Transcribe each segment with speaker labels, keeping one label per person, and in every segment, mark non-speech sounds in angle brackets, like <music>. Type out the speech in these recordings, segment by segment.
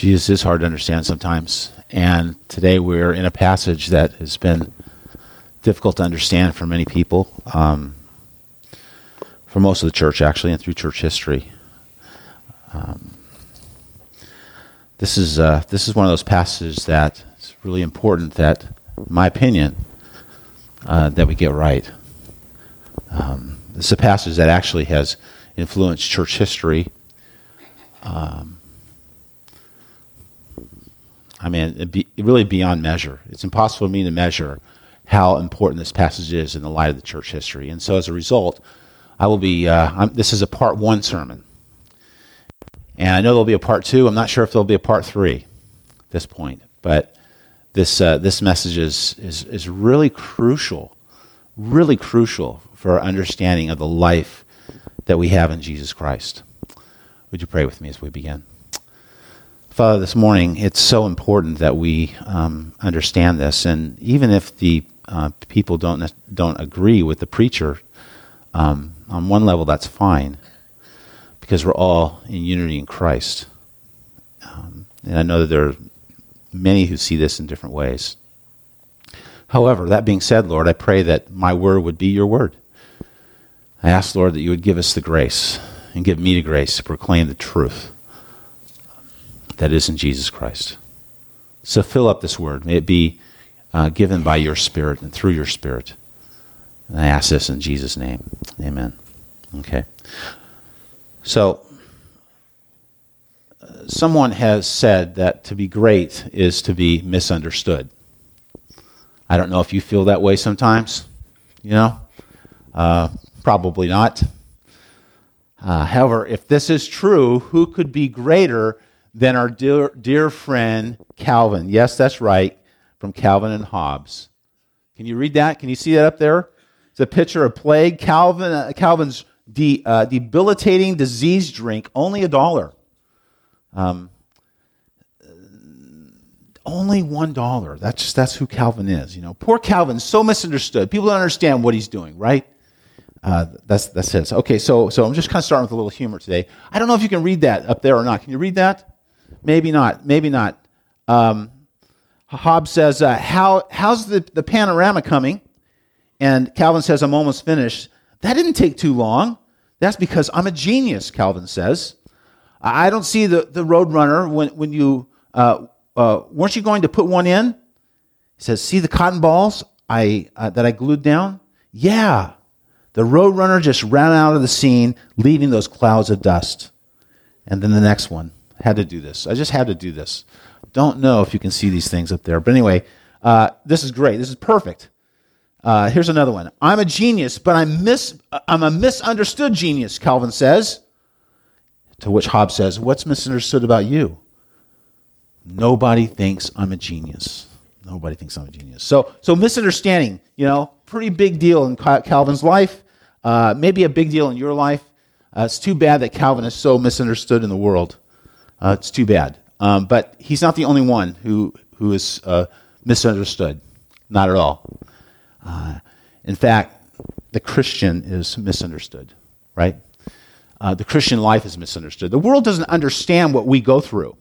Speaker 1: Jesus is hard to understand sometimes. And today we're in a passage that has been difficult to understand for many people, um, for most of the church, actually, and through church history. Um, this is uh, this is one of those passages that it's really important that, in my opinion, uh, that we get right. Um, this is a passage that actually has influenced church history. Um, I mean, be, really beyond measure. It's impossible for me to measure how important this passage is in the light of the church history. And so, as a result, I will be. Uh, this is a part one sermon, and I know there'll be a part two. I'm not sure if there'll be a part three at this point, but this uh, this message is, is is really crucial, really crucial for our understanding of the life that we have in Jesus Christ. Would you pray with me as we begin? Father, this morning, it's so important that we um, understand this. And even if the uh, people don't, don't agree with the preacher, um, on one level, that's fine because we're all in unity in Christ. Um, and I know that there are many who see this in different ways. However, that being said, Lord, I pray that my word would be your word. I ask, Lord, that you would give us the grace and give me the grace to proclaim the truth that is in Jesus Christ. So fill up this word. May it be uh, given by your Spirit and through your Spirit. And I ask this in Jesus' name. Amen. Okay. So, uh, someone has said that to be great is to be misunderstood. I don't know if you feel that way sometimes, you know? Uh, probably not. Uh, however, if this is true, who could be greater than our dear, dear friend Calvin. Yes, that's right, from Calvin and Hobbes. Can you read that? Can you see that up there? It's a picture of plague. Calvin, uh, Calvin's de, uh, debilitating disease drink, only a dollar. Um, only one dollar. That's that's who Calvin is. You know, poor Calvin, so misunderstood. People don't understand what he's doing, right? Uh, that's that's it. Okay, so so I'm just kind of starting with a little humor today. I don't know if you can read that up there or not. Can you read that? Maybe not. Maybe not. Um, Hobbes says, uh, How, How's the, the panorama coming? And Calvin says, I'm almost finished. That didn't take too long. That's because I'm a genius, Calvin says. I don't see the, the Roadrunner when, when you, uh, uh, weren't you going to put one in? He says, See the cotton balls I, uh, that I glued down? Yeah. The Roadrunner just ran out of the scene, leaving those clouds of dust. And then the next one. Had to do this. I just had to do this. Don't know if you can see these things up there. But anyway, uh, this is great. This is perfect. Uh, here's another one. I'm a genius, but I'm, mis- I'm a misunderstood genius, Calvin says. To which Hobbes says, What's misunderstood about you? Nobody thinks I'm a genius. Nobody thinks I'm a genius. So, so misunderstanding, you know, pretty big deal in Calvin's life, uh, maybe a big deal in your life. Uh, it's too bad that Calvin is so misunderstood in the world. Uh, it's too bad. Um, but he's not the only one who, who is uh, misunderstood. Not at all. Uh, in fact, the Christian is misunderstood, right? Uh, the Christian life is misunderstood. The world doesn't understand what we go through.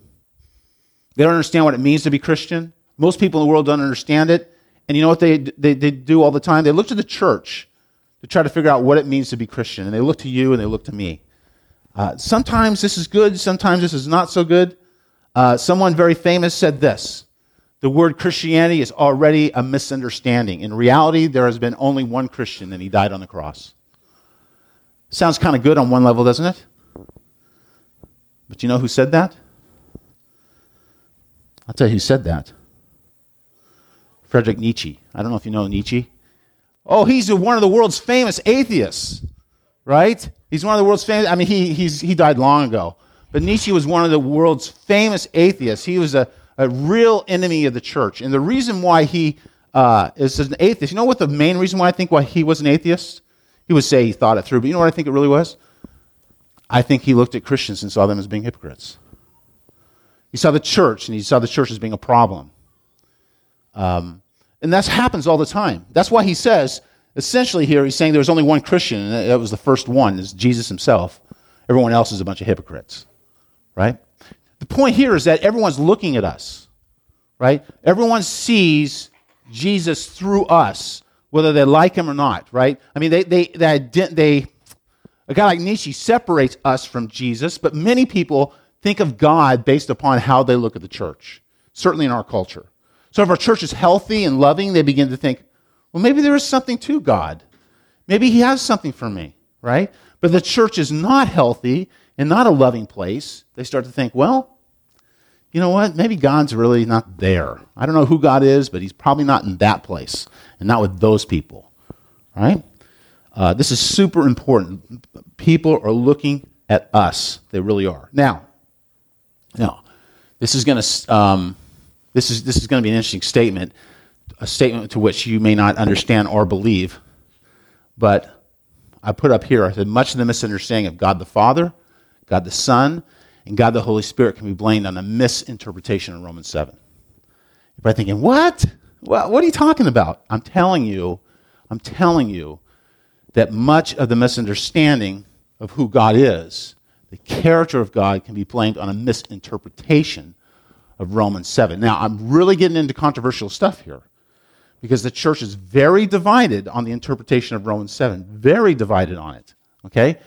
Speaker 1: They don't understand what it means to be Christian. Most people in the world don't understand it. And you know what they, they, they do all the time? They look to the church to try to figure out what it means to be Christian. And they look to you and they look to me. Uh, sometimes this is good, sometimes this is not so good. Uh, someone very famous said this The word Christianity is already a misunderstanding. In reality, there has been only one Christian, and he died on the cross. Sounds kind of good on one level, doesn't it? But you know who said that? I'll tell you who said that. Friedrich Nietzsche. I don't know if you know Nietzsche. Oh, he's one of the world's famous atheists, right? He's one of the world's famous. I mean, he, he's, he died long ago. But Nietzsche was one of the world's famous atheists. He was a, a real enemy of the church. And the reason why he uh, is an atheist, you know what the main reason why I think why he was an atheist? He would say he thought it through, but you know what I think it really was? I think he looked at Christians and saw them as being hypocrites. He saw the church and he saw the church as being a problem. Um, and that happens all the time. That's why he says essentially here he's saying there's only one Christian, and that was the first one, is Jesus himself. Everyone else is a bunch of hypocrites, right? The point here is that everyone's looking at us, right? Everyone sees Jesus through us, whether they like him or not, right? I mean, they, they, they, they a guy like Nietzsche separates us from Jesus, but many people think of God based upon how they look at the church, certainly in our culture. So if our church is healthy and loving, they begin to think, well, maybe there is something to God. Maybe he has something for me, right? But the church is not healthy and not a loving place. They start to think, well, you know what? Maybe God's really not there. I don't know who God is, but he's probably not in that place and not with those people, right? Uh, this is super important. People are looking at us. They really are. Now, now, this is going to um, this is this is going to be an interesting statement, a statement to which you may not understand or believe, but I put up here. I said much of the misunderstanding of God the Father, God the Son, and God the Holy Spirit can be blamed on a misinterpretation of Romans seven. You're probably thinking, what? What, what are you talking about? I'm telling you, I'm telling you that much of the misunderstanding of who God is, the character of God, can be blamed on a misinterpretation of Romans 7. Now, I'm really getting into controversial stuff here because the church is very divided on the interpretation of Romans 7, very divided on it. Okay?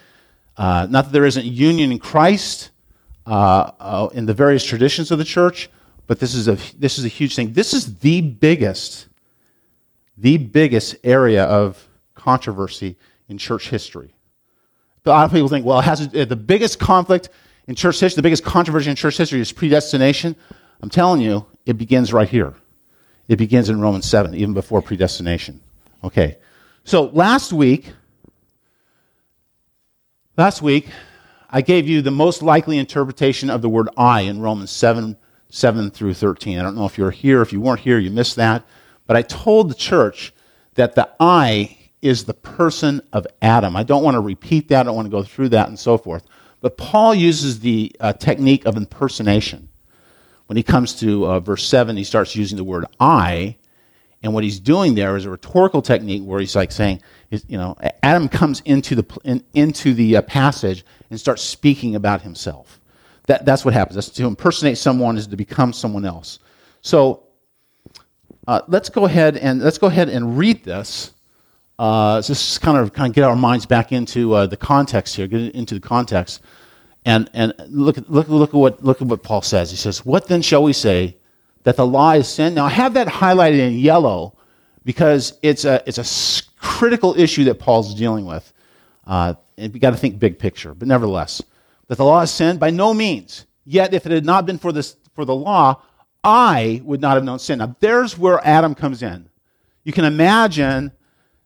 Speaker 1: Uh, not that there isn't union in Christ uh, uh, in the various traditions of the church, but this is, a, this is a huge thing. This is the biggest, the biggest area of controversy in church history. A lot of people think, well, it has the biggest conflict in church history, the biggest controversy in church history is predestination. I'm telling you, it begins right here. It begins in Romans 7, even before predestination. Okay. So last week, last week, I gave you the most likely interpretation of the word I in Romans 7, 7 through 13. I don't know if you're here. If you weren't here, you missed that. But I told the church that the I is the person of Adam. I don't want to repeat that, I don't want to go through that and so forth. But Paul uses the uh, technique of impersonation. When he comes to uh, verse 7, he starts using the word I. And what he's doing there is a rhetorical technique where he's like saying, you know, Adam comes into the, in, into the uh, passage and starts speaking about himself. That, that's what happens. That's to impersonate someone is to become someone else. So uh, let's go ahead and let's go ahead and read this uh, just kind of kind of get our minds back into uh, the context here, get into the context, and and look at look look at what look at what Paul says. He says, "What then shall we say that the law is sin?" Now I have that highlighted in yellow because it's a it's a critical issue that Paul's dealing with, uh, and we got to think big picture. But nevertheless, that the law is sin by no means. Yet if it had not been for this for the law, I would not have known sin. Now there's where Adam comes in. You can imagine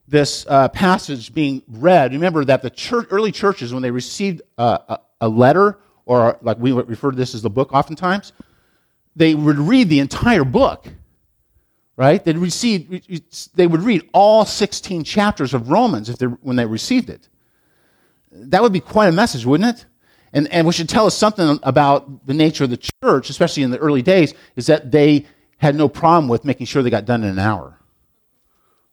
Speaker 1: this uh, passage being read, remember that the church, early churches, when they received uh, a, letter, or like we refer to this as the book oftentimes, they would read the entire book, right? They'd receive, they would read all 16 chapters of Romans if they, when they received it. That would be quite a message, wouldn't it? And, and what should tell us something about the nature of the church, especially in the early days, is that they had no problem with making sure they got done in an hour,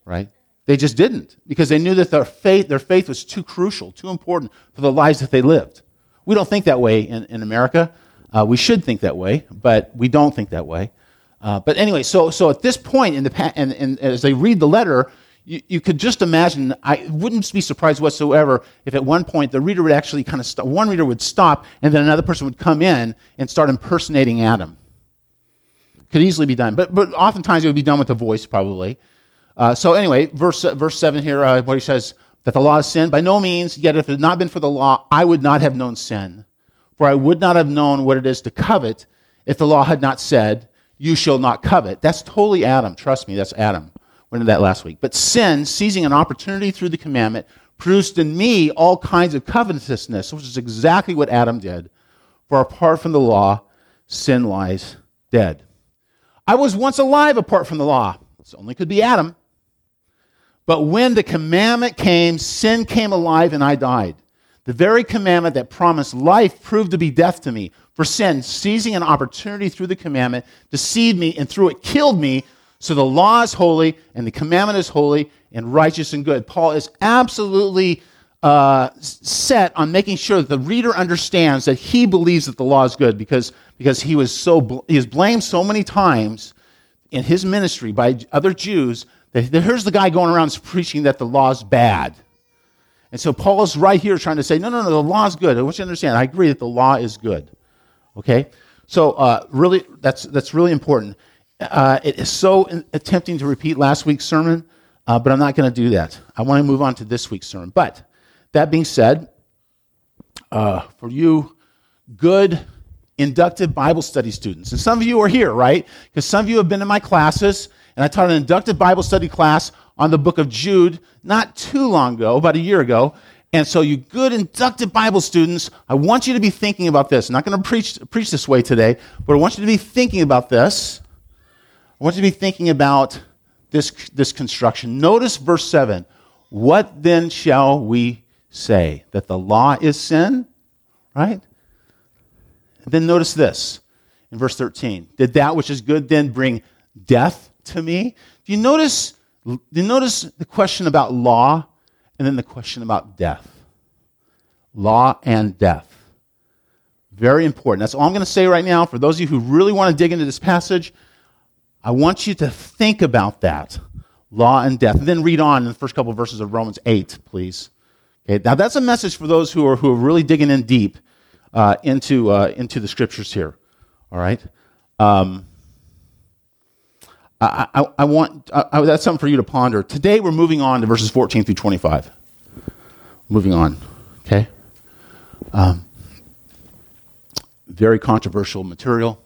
Speaker 1: right? They just didn't because they knew that their faith, their faith was too crucial, too important for the lives that they lived. We don't think that way in, in America. Uh, we should think that way, but we don't think that way. Uh, but anyway, so, so at this point, in the, and, and as they read the letter, you, you, could just imagine, I wouldn't be surprised whatsoever if at one point the reader would actually kind of one reader would stop, and then another person would come in and start impersonating Adam. Could easily be done, but, but oftentimes it would be done with a voice, probably. Uh, so anyway, verse, verse 7 here, uh, where he says that the law is sin. By no means, yet if it had not been for the law, I would not have known sin. For I would not have known what it is to covet if the law had not said, you shall not covet. That's totally Adam. Trust me, that's Adam. Went into that last week. But sin, seizing an opportunity through the commandment, produced in me all kinds of covetousness, which is exactly what Adam did. For apart from the law, sin lies dead. I was once alive apart from the law. This only could be Adam. But when the commandment came, sin came alive and I died. The very commandment that promised life proved to be death to me. For sin, seizing an opportunity through the commandment, deceived me and through it killed me. So the law is holy and the commandment is holy and righteous and good. Paul is absolutely uh, set on making sure that the reader understands that he believes that the law is good because, because he was so he was blamed so many times in his ministry by other Jews here's the guy going around preaching that the law is bad. And so Paul is right here trying to say, no, no, no, the law is good. I want you to understand. I agree that the law is good. Okay? So uh, really, that's, that's really important. Uh, it is so attempting to repeat last week's sermon, uh, but I'm not going to do that. I want to move on to this week's sermon. But that being said, uh, for you good inductive Bible study students, and some of you are here, right? Because some of you have been in my classes, and I taught an inductive Bible study class on the book of Jude not too long ago, about a year ago. And so, you good inductive Bible students, I want you to be thinking about this. I'm not going to preach, preach this way today, but I want you to be thinking about this. I want you to be thinking about this, this construction. Notice verse 7. What then shall we say? That the law is sin? Right? Then notice this in verse 13. Did that which is good then bring death to me? Do you notice do you notice the question about law and then the question about death. Law and death. Very important. That's all I'm going to say right now. For those of you who really want to dig into this passage, I want you to think about that law and death. And then read on in the first couple of verses of Romans 8, please. Okay, now that's a message for those who are, who are really digging in deep uh, into, uh, into the scriptures here. All right? Um, I, I, I want, I, that's something for you to ponder. Today we're moving on to verses 14 through 25. Moving on, okay? Um, very controversial material.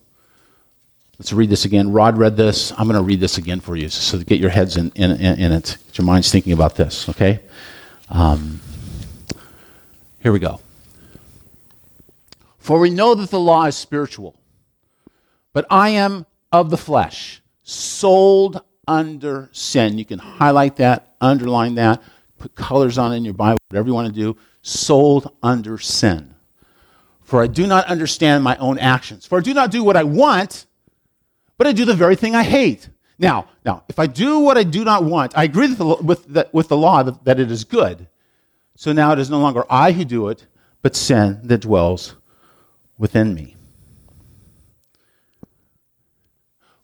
Speaker 1: Let's read this again. Rod read this. I'm going to read this again for you so get your heads in, in, in it, get your minds thinking about this, okay? Um, here we go. For we know that the law is spiritual, but I am of the flesh sold under sin. You can highlight that, underline that, put colors on it in your Bible, whatever you want to do. Sold under sin. For I do not understand my own actions. For I do not do what I want, but I do the very thing I hate. Now, now, if I do what I do not want, I agree with the, with the, with the law that, that it is good. So now it is no longer I who do it, but sin that dwells within me.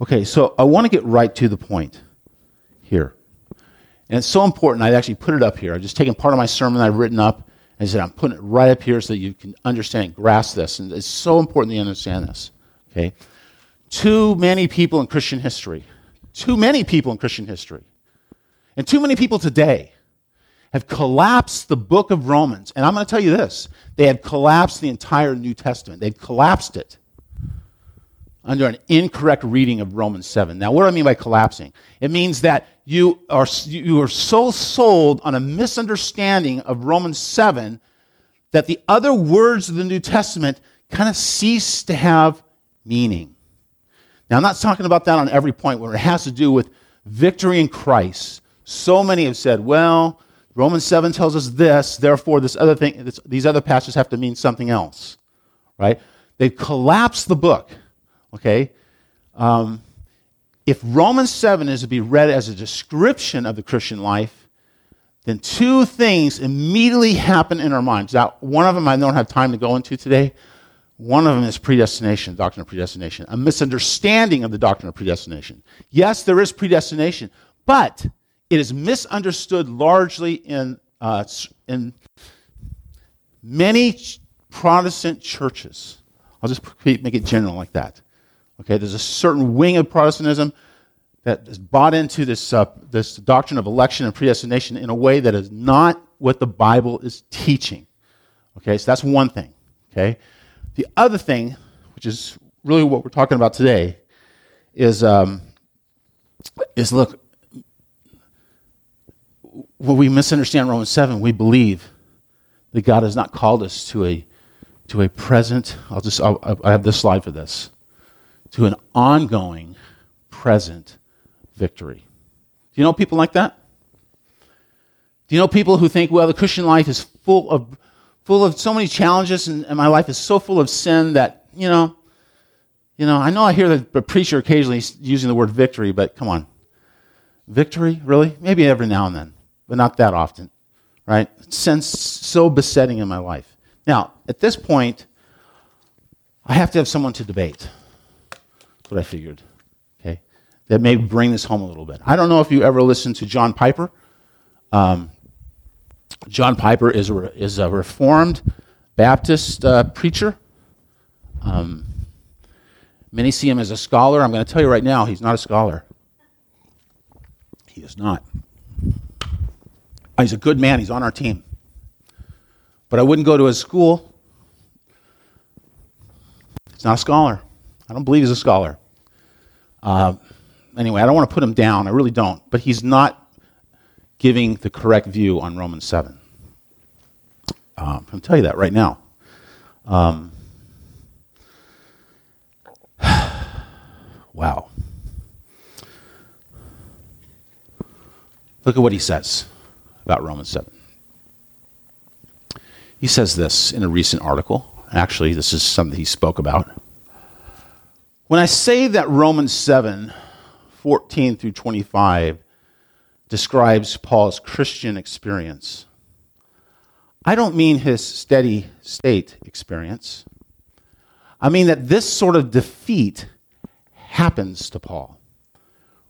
Speaker 1: Okay, so I want to get right to the point here. And it's so important, I've actually put it up here. I've just taken part of my sermon I've written up and said, I'm putting it right up here so that you can understand grasp this. And it's so important that you understand this. Okay? Too many people in Christian history, too many people in Christian history, and too many people today have collapsed the book of Romans. And I'm going to tell you this they have collapsed the entire New Testament, they've collapsed it under an incorrect reading of Romans 7. Now, what do I mean by collapsing? It means that you are, you are so sold on a misunderstanding of Romans 7 that the other words of the New Testament kind of cease to have meaning. Now, I'm not talking about that on every point where it has to do with victory in Christ. So many have said, well, Romans 7 tells us this, therefore this other thing, this, these other passages have to mean something else, right? They've collapsed the book Okay? Um, if Romans 7 is to be read as a description of the Christian life, then two things immediately happen in our minds. Now, one of them I don't have time to go into today. One of them is predestination, doctrine of predestination, a misunderstanding of the doctrine of predestination. Yes, there is predestination, but it is misunderstood largely in, uh, in many Protestant churches. I'll just make it general like that. Okay, there's a certain wing of Protestantism that is bought into this, uh, this doctrine of election and predestination in a way that is not what the Bible is teaching. Okay, so that's one thing. Okay, the other thing, which is really what we're talking about today, is um, is look, when we misunderstand Romans seven, we believe that God has not called us to a to a present. I'll just I'll, I have this slide for this to an ongoing, present victory. Do you know people like that? Do you know people who think, well, the Christian life is full of full of so many challenges and, and my life is so full of sin that, you know, you know, I know I hear the preacher occasionally using the word victory, but come on. Victory? Really? Maybe every now and then, but not that often, right? Sin's so besetting in my life. Now, at this point, I have to have someone to debate. That's what I figured. Okay? That may bring this home a little bit. I don't know if you ever listened to John Piper. Um, John Piper is a, is a Reformed Baptist uh, preacher. Um, many see him as a scholar. I'm going to tell you right now, he's not a scholar. He is not. He's a good man. He's on our team. But I wouldn't go to his school. He's not a scholar. I don't believe he's a scholar. Uh, anyway, I don't want to put him down. I really don't. But he's not giving the correct view on Romans 7. Um, I'll tell you that right now. Um, <sighs> wow. Look at what he says about Romans 7. He says this in a recent article. Actually, this is something he spoke about. When I say that Romans 7, 14 through 25, describes Paul's Christian experience. I don't mean his steady state experience. I mean that this sort of defeat happens to Paul.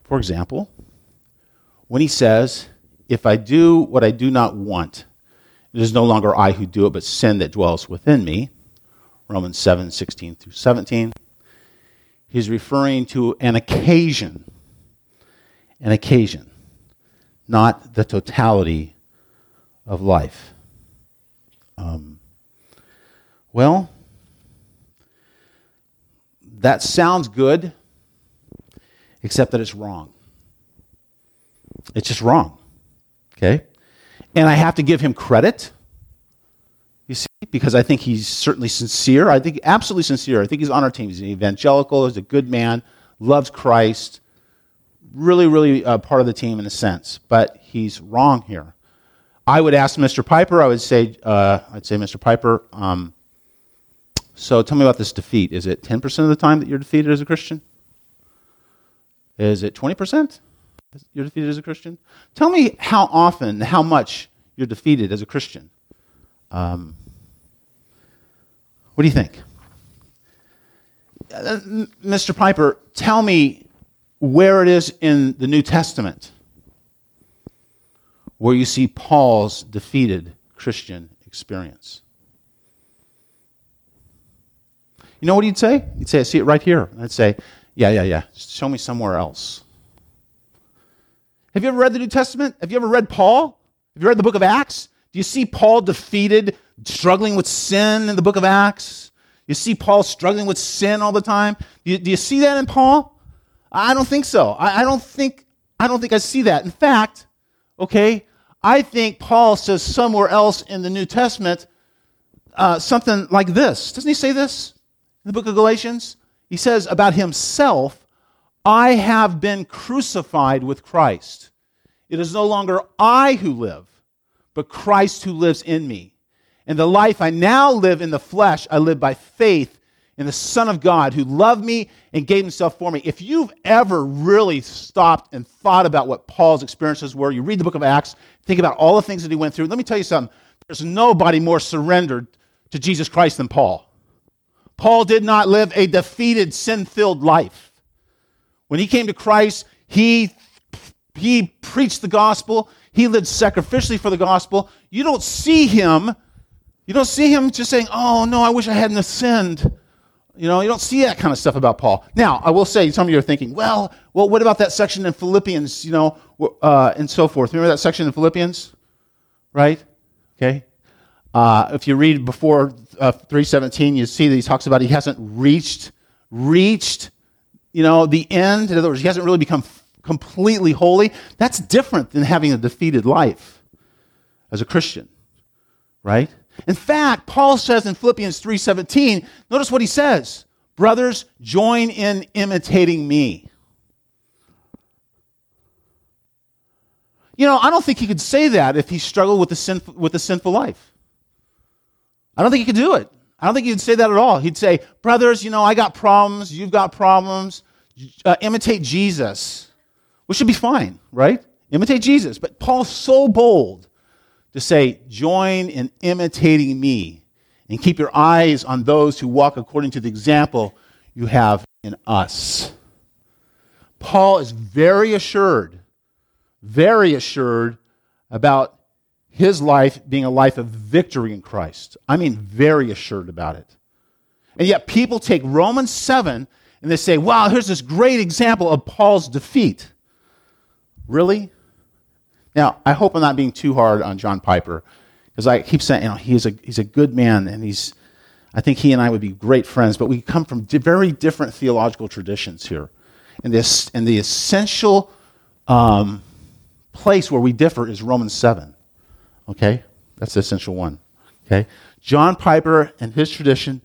Speaker 1: For example, when he says, If I do what I do not want, it is no longer I who do it, but sin that dwells within me. Romans 7 16 through 17. He's referring to an occasion. An occasion not the totality of life. Um, well, that sounds good, except that it's wrong. It's just wrong. Okay? And I have to give him credit, you see, because I think he's certainly sincere. I think absolutely sincere. I think he's on our team. He's an evangelical, he's a good man, loves Christ, really, really uh, part of the team in a sense, but he's wrong here. I would ask Mr. Piper. I would say, uh, I'd say, Mr. Piper. Um, so tell me about this defeat. Is it ten percent of the time that you're defeated as a Christian? Is it twenty percent? You're defeated as a Christian. Tell me how often, how much you're defeated as a Christian. Um, what do you think? Uh, Mr. Piper, tell me where it is in the New Testament where you see Paul's defeated Christian experience. You know what he'd say? He'd say, I see it right here. I'd say, yeah, yeah, yeah. Show me somewhere else. Have you ever read the New Testament? Have you ever read Paul? Have you read the book of Acts? Do you see Paul defeated, struggling with sin in the book of Acts? You see Paul struggling with sin all the time? Do you, do you see that in Paul? I don't think so. I, I, don't think I don't think I see that. In fact, okay, I think Paul says somewhere else in the New Testament uh, something like this. Doesn't he say this in the book of Galatians? He says about himself, I have been crucified with Christ. It is no longer I who live, but Christ who lives in me. And the life I now live in the flesh, I live by faith in the Son of God who loved me and gave himself for me. If you've ever really stopped and thought about what Paul's experiences were, you read the book of Acts, think about all the things that he went through. Let me tell you something. There's nobody more surrendered to Jesus Christ than Paul. Paul did not live a defeated, sin filled life. When he came to Christ, he, he preached the gospel, he lived sacrificially for the gospel. You don't see him. You don't see him just saying, Oh, no, I wish I hadn't sinned. You know, you don't see that kind of stuff about Paul. Now, I will say, some of you are thinking, well, well, what about that section in Philippians, you know, uh, and so forth. Remember that section in Philippians? Right? Okay. Uh, if you read before uh, 317, you see that he talks about he hasn't reached, reached, you know, the end. In other words, he hasn't really become completely holy. That's different than having a defeated life as a Christian, right? In fact, Paul says in Philippians 3:17, notice what he says, "Brothers, join in imitating me." You know, I don't think he could say that if he struggled with a, sin, with a sinful life. I don't think he could do it. I don't think he'd say that at all. He'd say, Brothers, you know, I got problems. You've got problems. Uh, imitate Jesus, which should be fine, right? Imitate Jesus. But Paul's so bold to say, Join in imitating me and keep your eyes on those who walk according to the example you have in us. Paul is very assured, very assured about his life being a life of victory in Christ. I mean, very assured about it. And yet, people take Romans 7 and they say, wow, here's this great example of Paul's defeat. Really? Now, I hope I'm not being too hard on John Piper because I keep saying, you know, he's a, he's a good man and he's, I think he and I would be great friends, but we come from very different theological traditions here. And, this, and the essential um, place where we differ is Romans 7. Okay? That's the essential one. Okay? John Piper and his tradition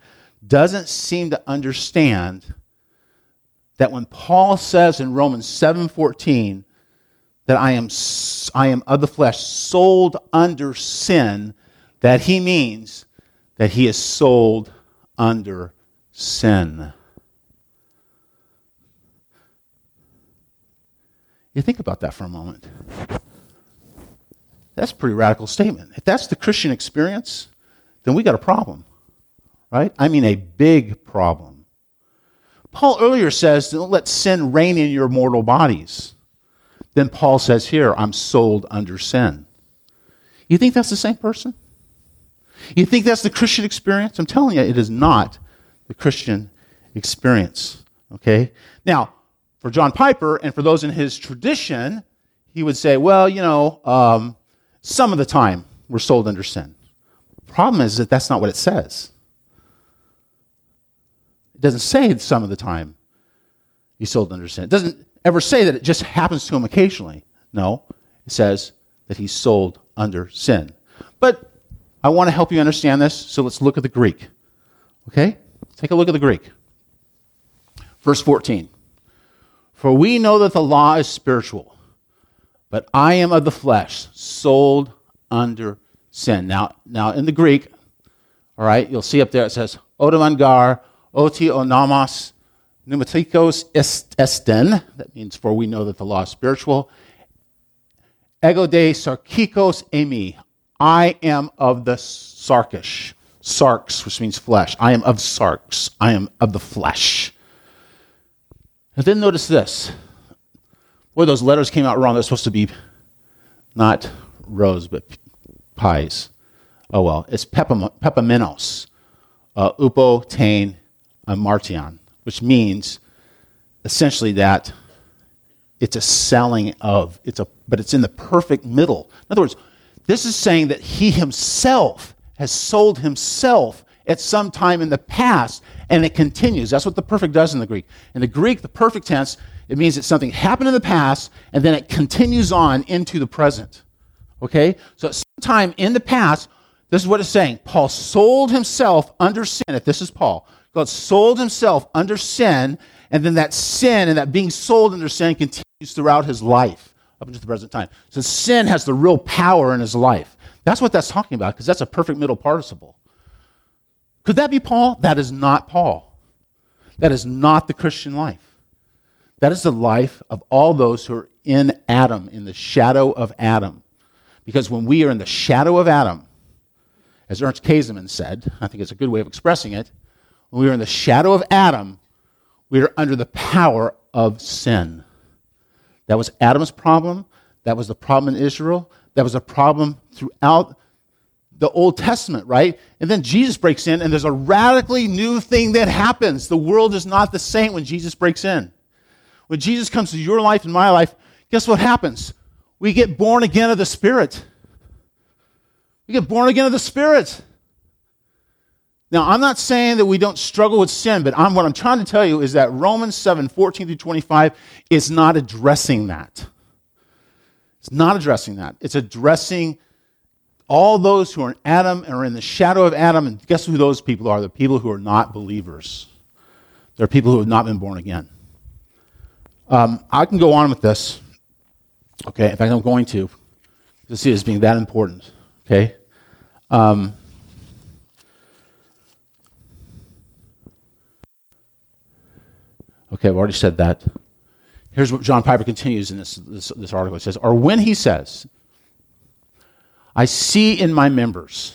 Speaker 1: doesn't seem to understand that when Paul says in Romans 7:14 that I am I am of the flesh sold under sin that he means that he is sold under sin. You think about that for a moment. That's a pretty radical statement. If that's the Christian experience, then we got a problem, right? I mean, a big problem. Paul earlier says, don't let sin reign in your mortal bodies. Then Paul says here, I'm sold under sin. You think that's the same person? You think that's the Christian experience? I'm telling you, it is not the Christian experience. Okay? Now, for John Piper and for those in his tradition, he would say, well, you know, um, some of the time we're sold under sin. Problem is that that's not what it says. It doesn't say some of the time he's sold under sin. It doesn't ever say that it just happens to him occasionally. No, it says that he's sold under sin. But I want to help you understand this, so let's look at the Greek. Okay? Take a look at the Greek. Verse 14. For we know that the law is spiritual but I am of the flesh, sold under sin. Now, now in the Greek, all right, you'll see up there it says, Odomangar, oti onamos, pneumatikos esten. That means, for we know that the law is spiritual. Ego de sarkikos emi. I am of the sarkish. Sarx, which means flesh. I am of sarx. I am of the flesh. And then notice this. Boy, those letters came out wrong. They're supposed to be not rose, but pies. Oh well, it's pepaminos, uh, upo, tain, uh, martion, which means essentially that it's a selling of, it's a, but it's in the perfect middle. In other words, this is saying that he himself has sold himself at some time in the past, and it continues. That's what the perfect does in the Greek. In the Greek, the perfect tense it means that something happened in the past and then it continues on into the present. Okay? So at some time in the past, this is what it's saying. Paul sold himself under sin. If this is Paul, God sold himself under sin, and then that sin and that being sold under sin continues throughout his life up until the present time. So sin has the real power in his life. That's what that's talking about, because that's a perfect middle participle. Could that be Paul? That is not Paul. That is not the Christian life. That is the life of all those who are in Adam, in the shadow of Adam. Because when we are in the shadow of Adam, as Ernst Käsemann said, I think it's a good way of expressing it, when we are in the shadow of Adam, we are under the power of sin. That was Adam's problem. That was the problem in Israel. That was a problem throughout the Old Testament, right? And then Jesus breaks in, and there's a radically new thing that happens. The world is not the same when Jesus breaks in. When Jesus comes to your life and my life, guess what happens? We get born again of the Spirit. We get born again of the Spirit. Now, I'm not saying that we don't struggle with sin, but I'm, what I'm trying to tell you is that Romans 7 14 through 25 is not addressing that. It's not addressing that. It's addressing all those who are in Adam and are in the shadow of Adam. And guess who those people are? The people who are not believers. They're people who have not been born again. Um, I can go on with this. Okay, in fact, I'm going to. It as being that important. Okay? Um, okay, I've already said that. Here's what John Piper continues in this, this, this article. It says, Or when he says, I see in my members,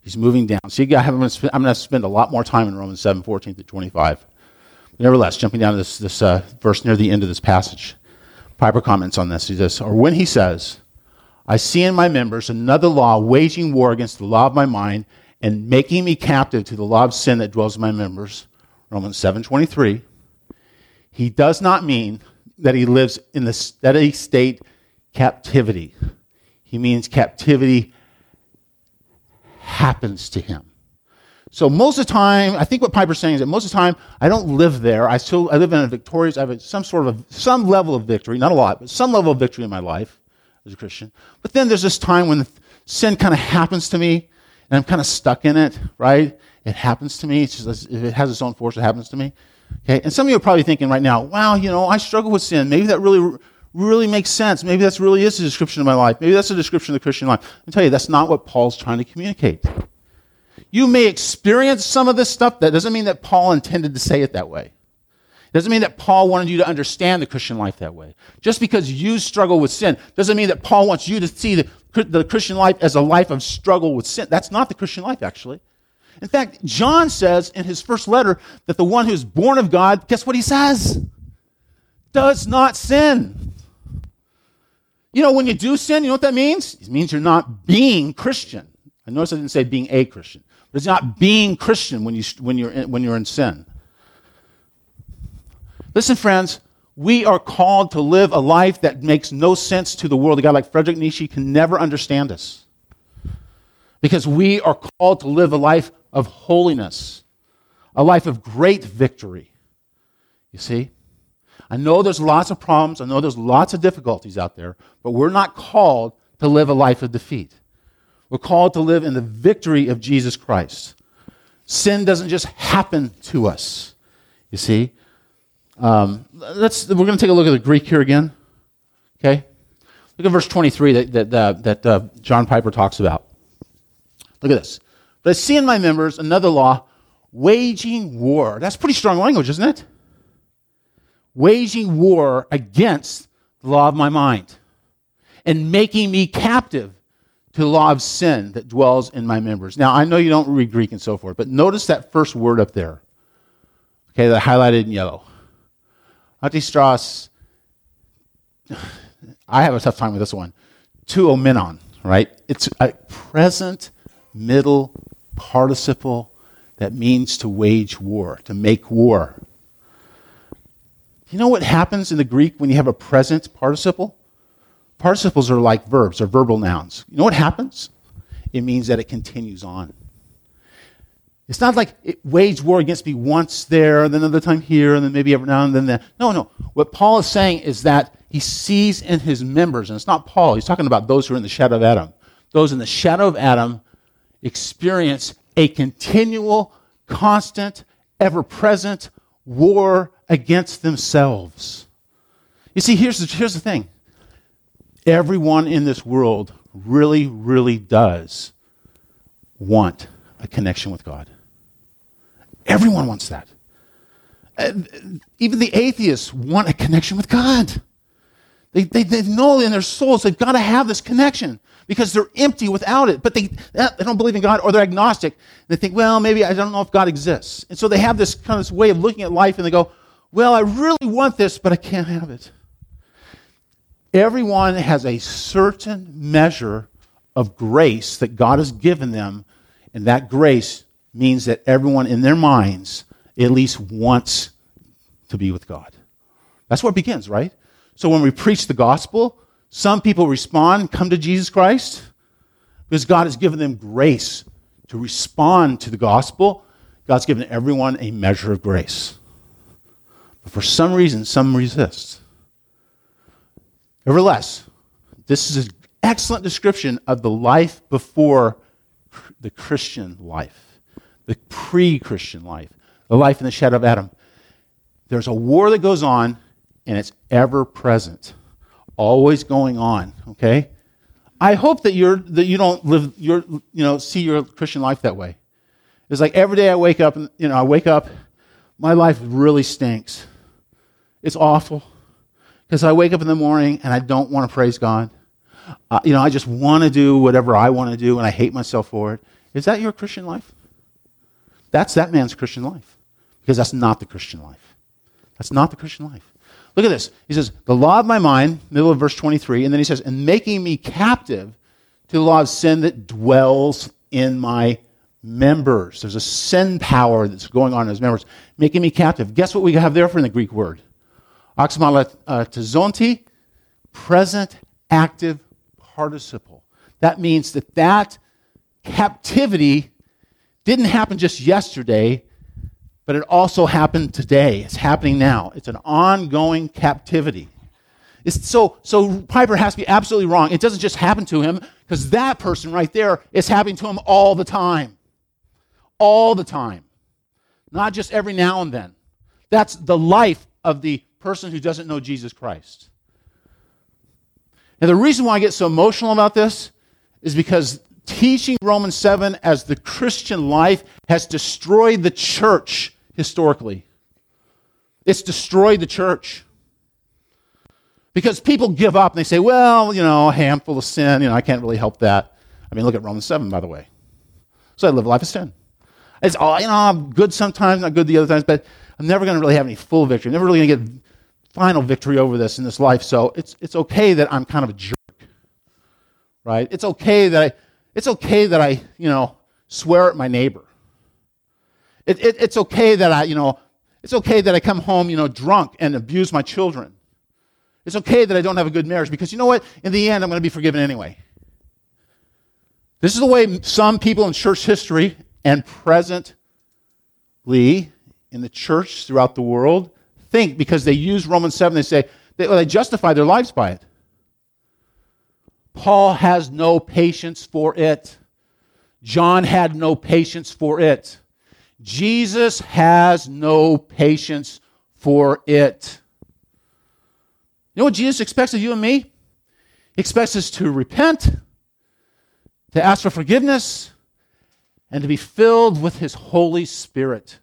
Speaker 1: he's moving down. See, I'm going to spend a lot more time in Romans 7 14 to 25. Nevertheless, jumping down to this, this uh, verse near the end of this passage, Piper comments on this. He says, Or when he says, I see in my members another law waging war against the law of my mind and making me captive to the law of sin that dwells in my members. Romans 7:23. He does not mean that he lives in the steady state captivity. He means captivity happens to him. So most of the time, I think what Piper's saying is that most of the time, I don't live there. I still I live in a victorious, I have some sort of some level of victory, not a lot, but some level of victory in my life as a Christian. But then there's this time when sin kind of happens to me, and I'm kind of stuck in it, right? It happens to me. It's just, it has its own force, it happens to me. Okay, and some of you are probably thinking right now, wow, you know, I struggle with sin. Maybe that really, really makes sense. Maybe that's really is a description of my life. Maybe that's a description of the Christian life. I tell you, that's not what Paul's trying to communicate. You may experience some of this stuff. That doesn't mean that Paul intended to say it that way. Doesn't mean that Paul wanted you to understand the Christian life that way. Just because you struggle with sin doesn't mean that Paul wants you to see the, the Christian life as a life of struggle with sin. That's not the Christian life, actually. In fact, John says in his first letter that the one who's born of God, guess what he says? Does not sin. You know, when you do sin, you know what that means? It means you're not being Christian. I notice I didn't say being a Christian, but it's not being Christian when, you, when, you're, in, when you're in sin. Listen, friends, we are called to live a life that makes no sense to the world. A guy like Frederick Nietzsche can never understand us. Because we are called to live a life of holiness, a life of great victory. You see? I know there's lots of problems, I know there's lots of difficulties out there, but we're not called to live a life of defeat. We're called to live in the victory of Jesus Christ. Sin doesn't just happen to us. You see? Um, let's, we're going to take a look at the Greek here again. Okay? Look at verse 23 that, that, uh, that uh, John Piper talks about. Look at this. But I see in my members another law, waging war. That's pretty strong language, isn't it? Waging war against the law of my mind and making me captive to the law of sin that dwells in my members. Now, I know you don't read Greek and so forth, but notice that first word up there. Okay, that highlighted in yellow. Antistros, <sighs> I have a tough time with this one. To omenon, right? It's a present middle participle that means to wage war, to make war. You know what happens in the Greek when you have a present participle? Participles are like verbs, they're verbal nouns. You know what happens? It means that it continues on. It's not like it waged war against me once there, and then another time here, and then maybe every now and then there. No, no. What Paul is saying is that he sees in his members, and it's not Paul, he's talking about those who are in the shadow of Adam. Those in the shadow of Adam experience a continual, constant, ever present war against themselves. You see, here's the, here's the thing everyone in this world really, really does want a connection with God. Everyone wants that. Even the atheists want a connection with God. They, they, they know in their souls they've got to have this connection because they're empty without it. But they, eh, they don't believe in God or they're agnostic. They think, well, maybe I don't know if God exists. And so they have this kind of way of looking at life and they go, well, I really want this, but I can't have it. Everyone has a certain measure of grace that God has given them, and that grace means that everyone in their minds at least wants to be with God. That's where it begins, right? So when we preach the gospel, some people respond, come to Jesus Christ, because God has given them grace to respond to the gospel. God's given everyone a measure of grace. But for some reason, some resist. Nevertheless, this is an excellent description of the life before the Christian life, the pre Christian life, the life in the shadow of Adam. There's a war that goes on, and it's ever present, always going on, okay? I hope that you're that you don't live your you know see your Christian life that way. It's like every day I wake up and you know I wake up, my life really stinks. It's awful because I wake up in the morning and I don't want to praise God. Uh, you know I just want to do whatever I want to do and I hate myself for it. Is that your Christian life? That's that man's Christian life because that's not the Christian life. That's not the Christian life. Look at this. He says, The law of my mind, middle of verse 23, and then he says, And making me captive to the law of sin that dwells in my members. There's a sin power that's going on in his members, making me captive. Guess what we have there for in the Greek word? Oxymolatizonti, present active participle. That means that that captivity didn't happen just yesterday, but it also happened today. It's happening now. It's an ongoing captivity. It's so, so Piper has to be absolutely wrong. It doesn't just happen to him because that person right there is happening to him all the time. All the time. Not just every now and then. That's the life of the person who doesn't know Jesus Christ. And the reason why I get so emotional about this is because teaching Romans 7 as the Christian life has destroyed the church historically. It's destroyed the church. Because people give up and they say, well, you know, a handful of sin, you know, I can't really help that. I mean, look at Romans 7, by the way. So I live a life of sin. It's all, you know, I'm good sometimes, not good the other times, but I'm never going to really have any full victory. I'm never really going to get final victory over this in this life. So it's, it's okay that I'm kind of a jerk, right? It's okay that I, it's okay that I, you know, swear at my neighbor. It, it, it's okay that I, you know, it's okay that I come home, you know, drunk and abuse my children. It's okay that I don't have a good marriage because you know what? In the end, I'm going to be forgiven anyway. This is the way some people in church history and presently in the church throughout the world think because they use Romans 7, they say, they, well, they justify their lives by it. Paul has no patience for it. John had no patience for it. Jesus has no patience for it. You know what Jesus expects of you and me? He expects us to repent, to ask for forgiveness, and to be filled with His Holy Spirit.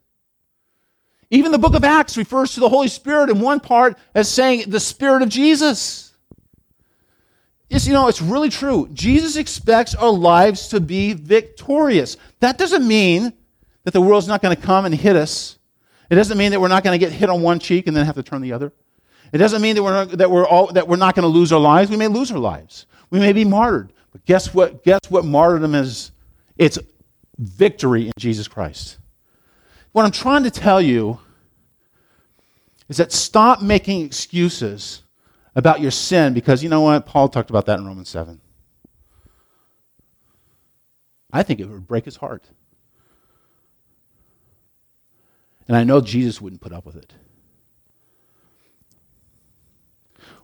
Speaker 1: Even the book of Acts refers to the Holy Spirit in one part as saying the Spirit of Jesus. It's, you know, it's really true. Jesus expects our lives to be victorious. That doesn't mean that the world's not going to come and hit us. It doesn't mean that we're not going to get hit on one cheek and then have to turn the other. It doesn't mean that we're not, that we're all, that we're not going to lose our lives. We may lose our lives. We may be martyred. But guess what? Guess what martyrdom is? It's victory in Jesus Christ. What I'm trying to tell you is that stop making excuses about your sin because you know what? Paul talked about that in Romans 7. I think it would break his heart. And I know Jesus wouldn't put up with it.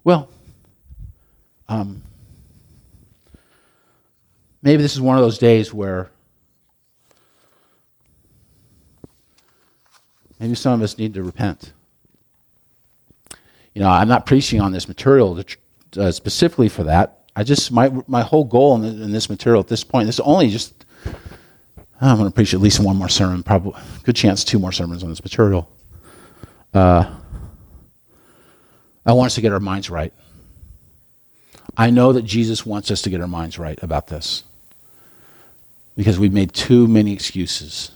Speaker 1: Well, um, maybe this is one of those days where maybe some of us need to repent. You know, I'm not preaching on this material to, uh, specifically for that. I just my my whole goal in, in this material at this point. This is only just I'm going to preach at least one more sermon, probably good chance two more sermons on this material. Uh, I want us to get our minds right. I know that Jesus wants us to get our minds right about this because we've made too many excuses.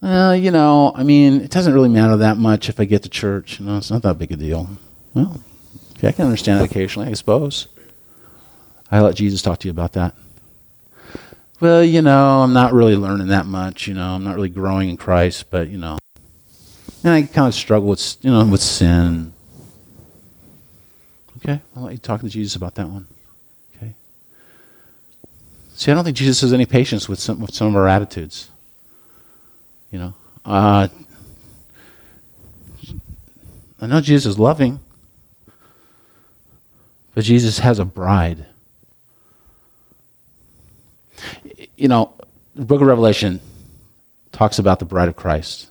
Speaker 1: Well, you know, I mean, it doesn't really matter that much if I get to church. You know, it's not that big a deal. Well, okay, I can understand that occasionally, I suppose. I let Jesus talk to you about that. Well, you know, I'm not really learning that much. You know, I'm not really growing in Christ, but you know, and I kind of struggle with you know with sin. Okay, I'll let you talk to Jesus about that one. Okay. See, I don't think Jesus has any patience with some with some of our attitudes. You know, uh, I know Jesus is loving, but Jesus has a bride. You know, the book of Revelation talks about the bride of Christ.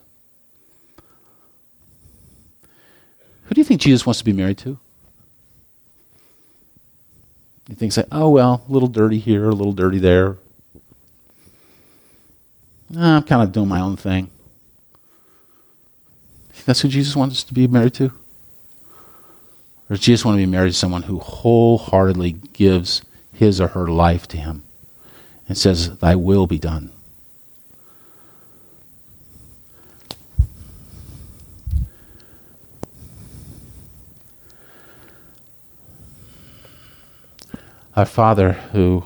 Speaker 1: Who do you think Jesus wants to be married to? You think, say, oh, well, a little dirty here, a little dirty there. Ah, I'm kind of doing my own thing. That's who Jesus wants to be married to? Or does Jesus want to be married to someone who wholeheartedly gives his or her life to him and says, Thy will be done? Our Father who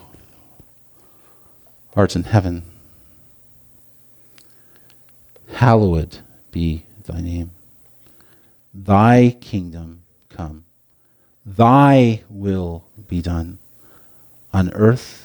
Speaker 1: art in heaven, hallowed be thy name. Thy kingdom come. Thy will be done on earth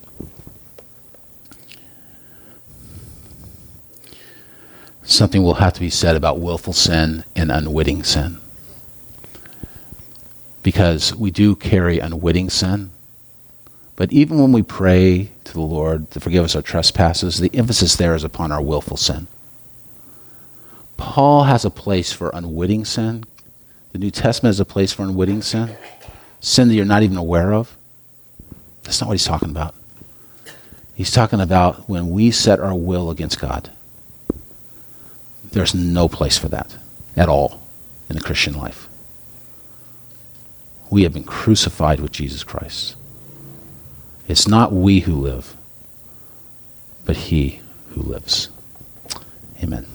Speaker 1: Something will have to be said about willful sin and unwitting sin. Because we do carry unwitting sin. But even when we pray to the Lord to forgive us our trespasses, the emphasis there is upon our willful sin. Paul has a place for unwitting sin. The New Testament has a place for unwitting sin. Sin that you're not even aware of. That's not what he's talking about. He's talking about when we set our will against God. There's no place for that at all in the Christian life. We have been crucified with Jesus Christ. It's not we who live, but He who lives. Amen.